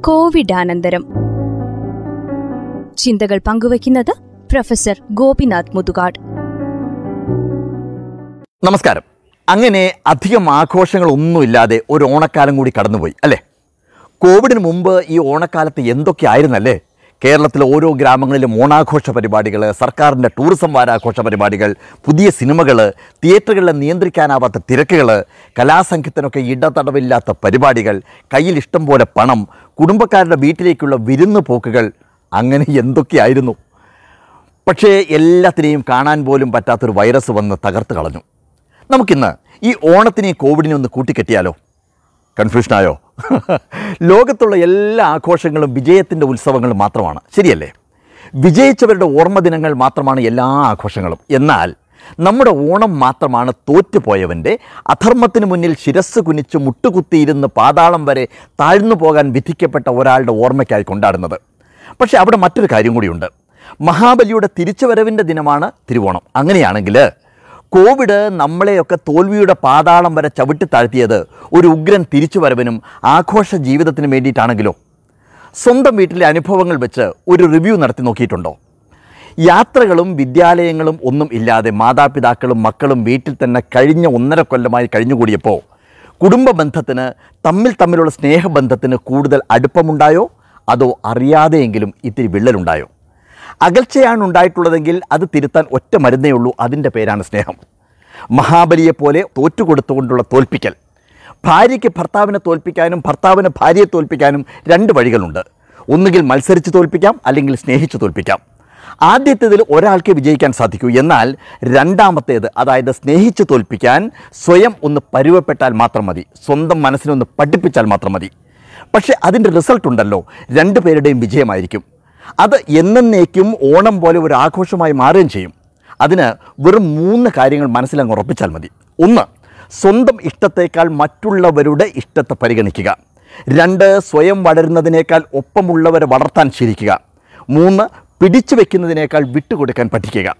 കോവിഡാനന്തരം. ചിന്തകൾ പങ്കുവയ്ക്കുന്നത് പ്രൊഫസർ ഗോപിനാഥ് മുതുകാട്. നമസ്കാരം. അങ്ങനെ അധികം ആഘോഷങ്ങളൊന്നുമില്ലാതെ ഒരു ഓണക്കാലം കൂടി കടന്നുപോയി അല്ലേ? കോവിഡിന് മുമ്പ് ഈ ഓണക്കാലത്ത് എന്തൊക്കെയായിരുന്നല്ലേ കേരളത്തിലെ ഓരോ ഗ്രാമങ്ങളിലും ഓണാഘോഷ പരിപാടികൾ സർക്കാരിന്റെ ടൂറിസം വാരാഘോഷ പരിപാടികൾ പുതിയ സിനിമകൾ തിയേറ്ററുകളിലെ നിയന്ത്രിക്കാനാവാത്ത തിരക്കുകൾ കലാസംഘത്തിനൊക്കെ ഇടതടവില്ലാത്ത പരിപാടികൾ കയ്യിൽ ഇഷ്ടം പോലെ പണം കുടുംബക്കാരുടെ വീട്ടിലേക്കുള്ള വിരുന്ന് പോക്കുകൾ അങ്ങനെ എന്തൊക്കെയായിരുന്നു? പക്ഷേ എല്ലാത്തിനെയും കാണാൻ പോലും പറ്റാത്തൊരു വൈറസ് വന്ന് തകർത്ത് കളഞ്ഞു. നമുക്കിന്ന് ഈ ഓണത്തിനെയും കോവിഡിനെ ഒന്ന് കൂട്ടിക്കെട്ടിയാലോ? കൺഫ്യൂഷനായോ? ലോകത്തുള്ള എല്ലാ ആഘോഷങ്ങളും വിജയത്തിന്റെ ഉത്സവങ്ങളും മാത്രമാണ്. ശരിയല്ലേ? വിജയിച്ചവരുടെ ഓർമ്മദിനങ്ങൾ മാത്രമാണ് എല്ലാ ആഘോഷങ്ങളും. എന്നാൽ നമ്മുടെ ഓണം മാത്രമാണ് തോറ്റുപോയവന്റെ അധർമ്മത്തിന് മുന്നിൽ ശിരസ് കുനിച്ച് മുട്ടുകുത്തിയിരുന്ന് പാതാളം വരെ താഴ്ന്നു പോകാൻ വിധിക്കപ്പെട്ട ഒരാളുടെ ഓർമ്മയ്ക്കായി കൊണ്ടാടുന്നത്. പക്ഷേ അവിടെ മറ്റൊരു കാര്യം കൂടിയുണ്ട്. മഹാബലിയുടെ തിരിച്ചുവരവിന്റെ ദിനമാണ് തിരുവോണം. അങ്ങനെയാണെങ്കിൽ കോവിഡ് നമ്മളെയൊക്കെ തോൽവിയുടെ പാതാളം വരെ ചവിട്ടി താഴ്ത്തിയത് ഒരു ഉഗ്രൻ തിരിച്ചുവരവിനും ആഘോഷ ജീവിതത്തിനും വേണ്ടിയിട്ടാണെങ്കിലോ. സ്വന്തം വീട്ടിലെ അനുഭവങ്ങൾ വെച്ച് ഒരു റിവ്യൂ നടത്തി നോക്കിയിട്ടുണ്ടോ? യാത്രകളും വിദ്യാലയങ്ങളും ഒന്നും ഇല്ലാതെ മാതാപിതാക്കളും മക്കളും വീട്ടിൽ തന്നെ കഴിഞ്ഞ ഒന്നര കൊല്ലമായി കഴിഞ്ഞുകൂടിയപ്പോൾ കുടുംബ ബന്ധത്തിന് തമ്മിൽ തമ്മിലുള്ള സ്നേഹബന്ധത്തിന് കൂടുതൽ അടുപ്പമുണ്ടായോ? അതോ അറിയാതെയെങ്കിലും ഇത്തിരി വിള്ളലുണ്ടായോ? അകൽച്ചയാണ് ഉണ്ടായിട്ടുള്ളതെങ്കിൽ അത് തിരുത്താൻ ഒറ്റ മരുന്നേ ഉള്ളൂ. അതിന്റെ പേരാണ് സ്നേഹം. മഹാബലിയെപ്പോലെ തോറ്റുകൊടുത്തുകൊണ്ടുള്ള തോൽപ്പിക്കൽ. ഭാര്യയ്ക്ക് ഭർത്താവിനെ തോൽപ്പിക്കാനും ഭർത്താവിന് ഭാര്യയെ തോൽപ്പിക്കാനും രണ്ട് വഴികളുണ്ട്. ഒന്നുകിൽ മത്സരിച്ച് തോൽപ്പിക്കാം അല്ലെങ്കിൽ സ്നേഹിച്ച് തോൽപ്പിക്കാം. ആദ്യത്തേതിൽ ഒരാൾക്ക് വിജയിക്കാൻ സാധിക്കൂ. എന്നാൽ രണ്ടാമത്തേത് അതായത് സ്നേഹിച്ച് തോൽപ്പിക്കാൻ സ്വയം ഒന്ന് പരുവപ്പെട്ടാൽ മാത്രം മതി. സ്വന്തം മനസ്സിനൊന്ന് പഠിപ്പിച്ചാൽ മാത്രം മതി. പക്ഷേ അതിന്റെ റിസൾട്ട് ഉണ്ടല്ലോ. രണ്ടു പേരുടെയും വിജയമായിരിക്കും. അത് എന്നേക്കും ഓണം പോലെ ഒരു ആഘോഷമായി മാറുകയും ചെയ്യും. അതിന് വെറും മൂന്ന് കാര്യങ്ങൾ മനസ്സിലങ്ങ് ഉറപ്പിച്ചാൽ മതി. ഒന്ന് സ്വന്തം ഇഷ്ടത്തേക്കാൾ മറ്റുള്ളവരുടെ ഇഷ്ടത്തെ പരിഗണിക്കുക. രണ്ട് സ്വയം വളരുന്നതിനേക്കാൾ ഒപ്പമുള്ളവരെ വളർത്താൻ ശീലിക്കുക. മൂന്ന് പിടിച്ചു വയ്ക്കുന്നതിനേക്കാൾ വിട്ടുകൊടുക്കാൻ പഠിക്കുക.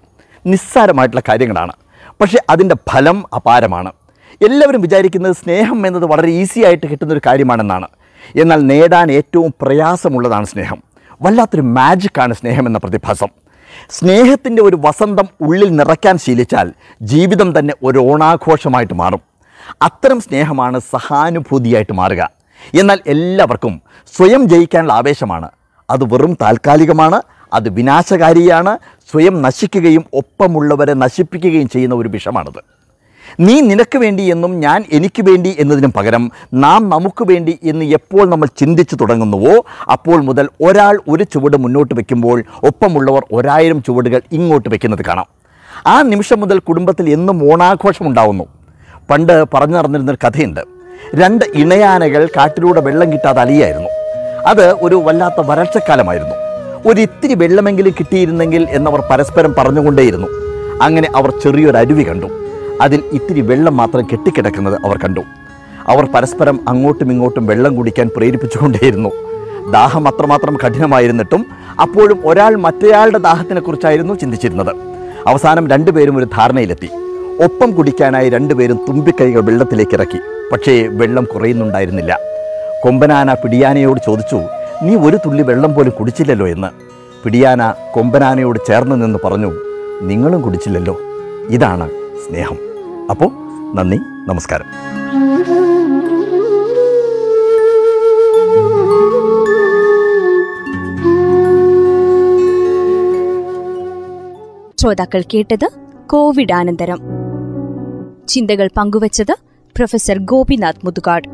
നിസ്സാരമായിട്ടുള്ള കാര്യങ്ങളാണ്. പക്ഷേ അതിന്റെ ഫലം അപാരമാണ്. എല്ലാവരും വിചാരിക്കുന്നത് സ്നേഹം എന്നത് വളരെ ഈസി ആയിട്ട് കിട്ടുന്നൊരു കാര്യമാണെന്നാണ്. എന്നാൽ നേടാൻ ഏറ്റവും പ്രയാസമുള്ളതാണ് സ്നേഹം. വല്ലാത്തൊരു മാജിക്കാണ് സ്നേഹം എന്ന പ്രതിഭാസം. സ്നേഹത്തിന്റെ ഒരു വസന്തം ഉള്ളിൽ നിറയ്ക്കാൻ ശീലിച്ചാൽ ജീവിതം തന്നെ ഒരു ഓണാഘോഷമായിട്ട് മാറും. അത്തരം സ്നേഹമാണ് സഹാനുഭൂതിയായിട്ട് മാറുക. എന്നാൽ എല്ലാവർക്കും സ്വയം ജയിക്കാനുള്ള ആവേശമാണ്. അത് വെറും താൽക്കാലികമാണ് അത് വിനാശകാരിയാണ്. സ്വയം നശിക്കുകയും ഒപ്പമുള്ളവരെ നശിപ്പിക്കുകയും ചെയ്യുന്ന ഒരു വിഷമാണത്. നീ നിനക്ക് വേണ്ടി എന്നും ഞാൻ എനിക്ക് വേണ്ടി എന്നതിനും പകരം നാം നമുക്ക് വേണ്ടി എന്ന് എപ്പോൾ നമ്മൾ ചിന്തിച്ചു തുടങ്ങുന്നുവോ അപ്പോൾ മുതൽ ഒരാൾ ഒരു ചുവട് മുന്നോട്ട് വയ്ക്കുമ്പോൾ ഒപ്പമുള്ളവർ ഒരായിരം ചുവടുകൾ ഇങ്ങോട്ട് വയ്ക്കുന്നത് കാണാം. ആ നിമിഷം മുതൽ കുടുംബത്തിൽ എന്നും ഓണാഘോഷം ഉണ്ടാവുന്നു. പണ്ട് പറഞ്ഞു നടന്നിരുന്നൊരു കഥയുണ്ട്. രണ്ട് ഇണയാനകൾ കാട്ടിലൂടെ വെള്ളം കിട്ടാതെ അലിയായിരുന്നു. അത് ഒരു വല്ലാത്ത വരൾച്ചക്കാലമായിരുന്നു. ഒരു ഇത്തിരി വെള്ളമെങ്കിലും കിട്ടിയിരുന്നെങ്കിൽ എന്നവർ പരസ്പരം പറഞ്ഞുകൊണ്ടേയിരുന്നു. അങ്ങനെ അവർ ചെറിയൊരു അരുവി കണ്ടു. അതിൽ ഇത്തിരി വെള്ളം മാത്രം കെട്ടിക്കിടക്കുന്നത് അവർ കണ്ടു. അവർ പരസ്പരം അങ്ങോട്ടും ഇങ്ങോട്ടും വെള്ളം കുടിക്കാൻ പ്രേരിപ്പിച്ചുകൊണ്ടേയിരുന്നു. ദാഹം അത്രമാത്രം കഠിനമായിരുന്നിട്ടും അപ്പോഴും ഒരാൾ മറ്റേയാളുടെ ദാഹത്തിനെക്കുറിച്ചായിരുന്നു ചിന്തിച്ചിരുന്നത്. അവസാനം രണ്ടുപേരും ഒരു ധാരണയിലെത്തി. ഒപ്പം കുടിക്കാനായി രണ്ടുപേരും തുമ്പിക്കൈകൾ വെള്ളത്തിലേക്ക് ഇറക്കി പക്ഷേ വെള്ളം കുറയുന്നുണ്ടായിരുന്നില്ല. കൊമ്പനാന പിടിയാനയോട് ചോദിച്ചു നീ ഒരു തുള്ളി വെള്ളം പോലും കുടിച്ചില്ലല്ലോ എന്ന്? പിടിയാന കൊമ്പനാനയോട് ചേർന്ന് നിന്ന് പറഞ്ഞു നിങ്ങളും കുടിച്ചില്ലല്ലോ. ഇതാണ് സ്നേഹം. അപ്പോൾ നന്ദി നമസ്കാരം. ശ്രോതാക്കൾ കേട്ടത് കോവിഡ് അനന്തരം ചിന്തകൾ പങ്കുവച്ചത് പ്രൊഫസർ ഗോപിനാഥ് മുതുകാട്.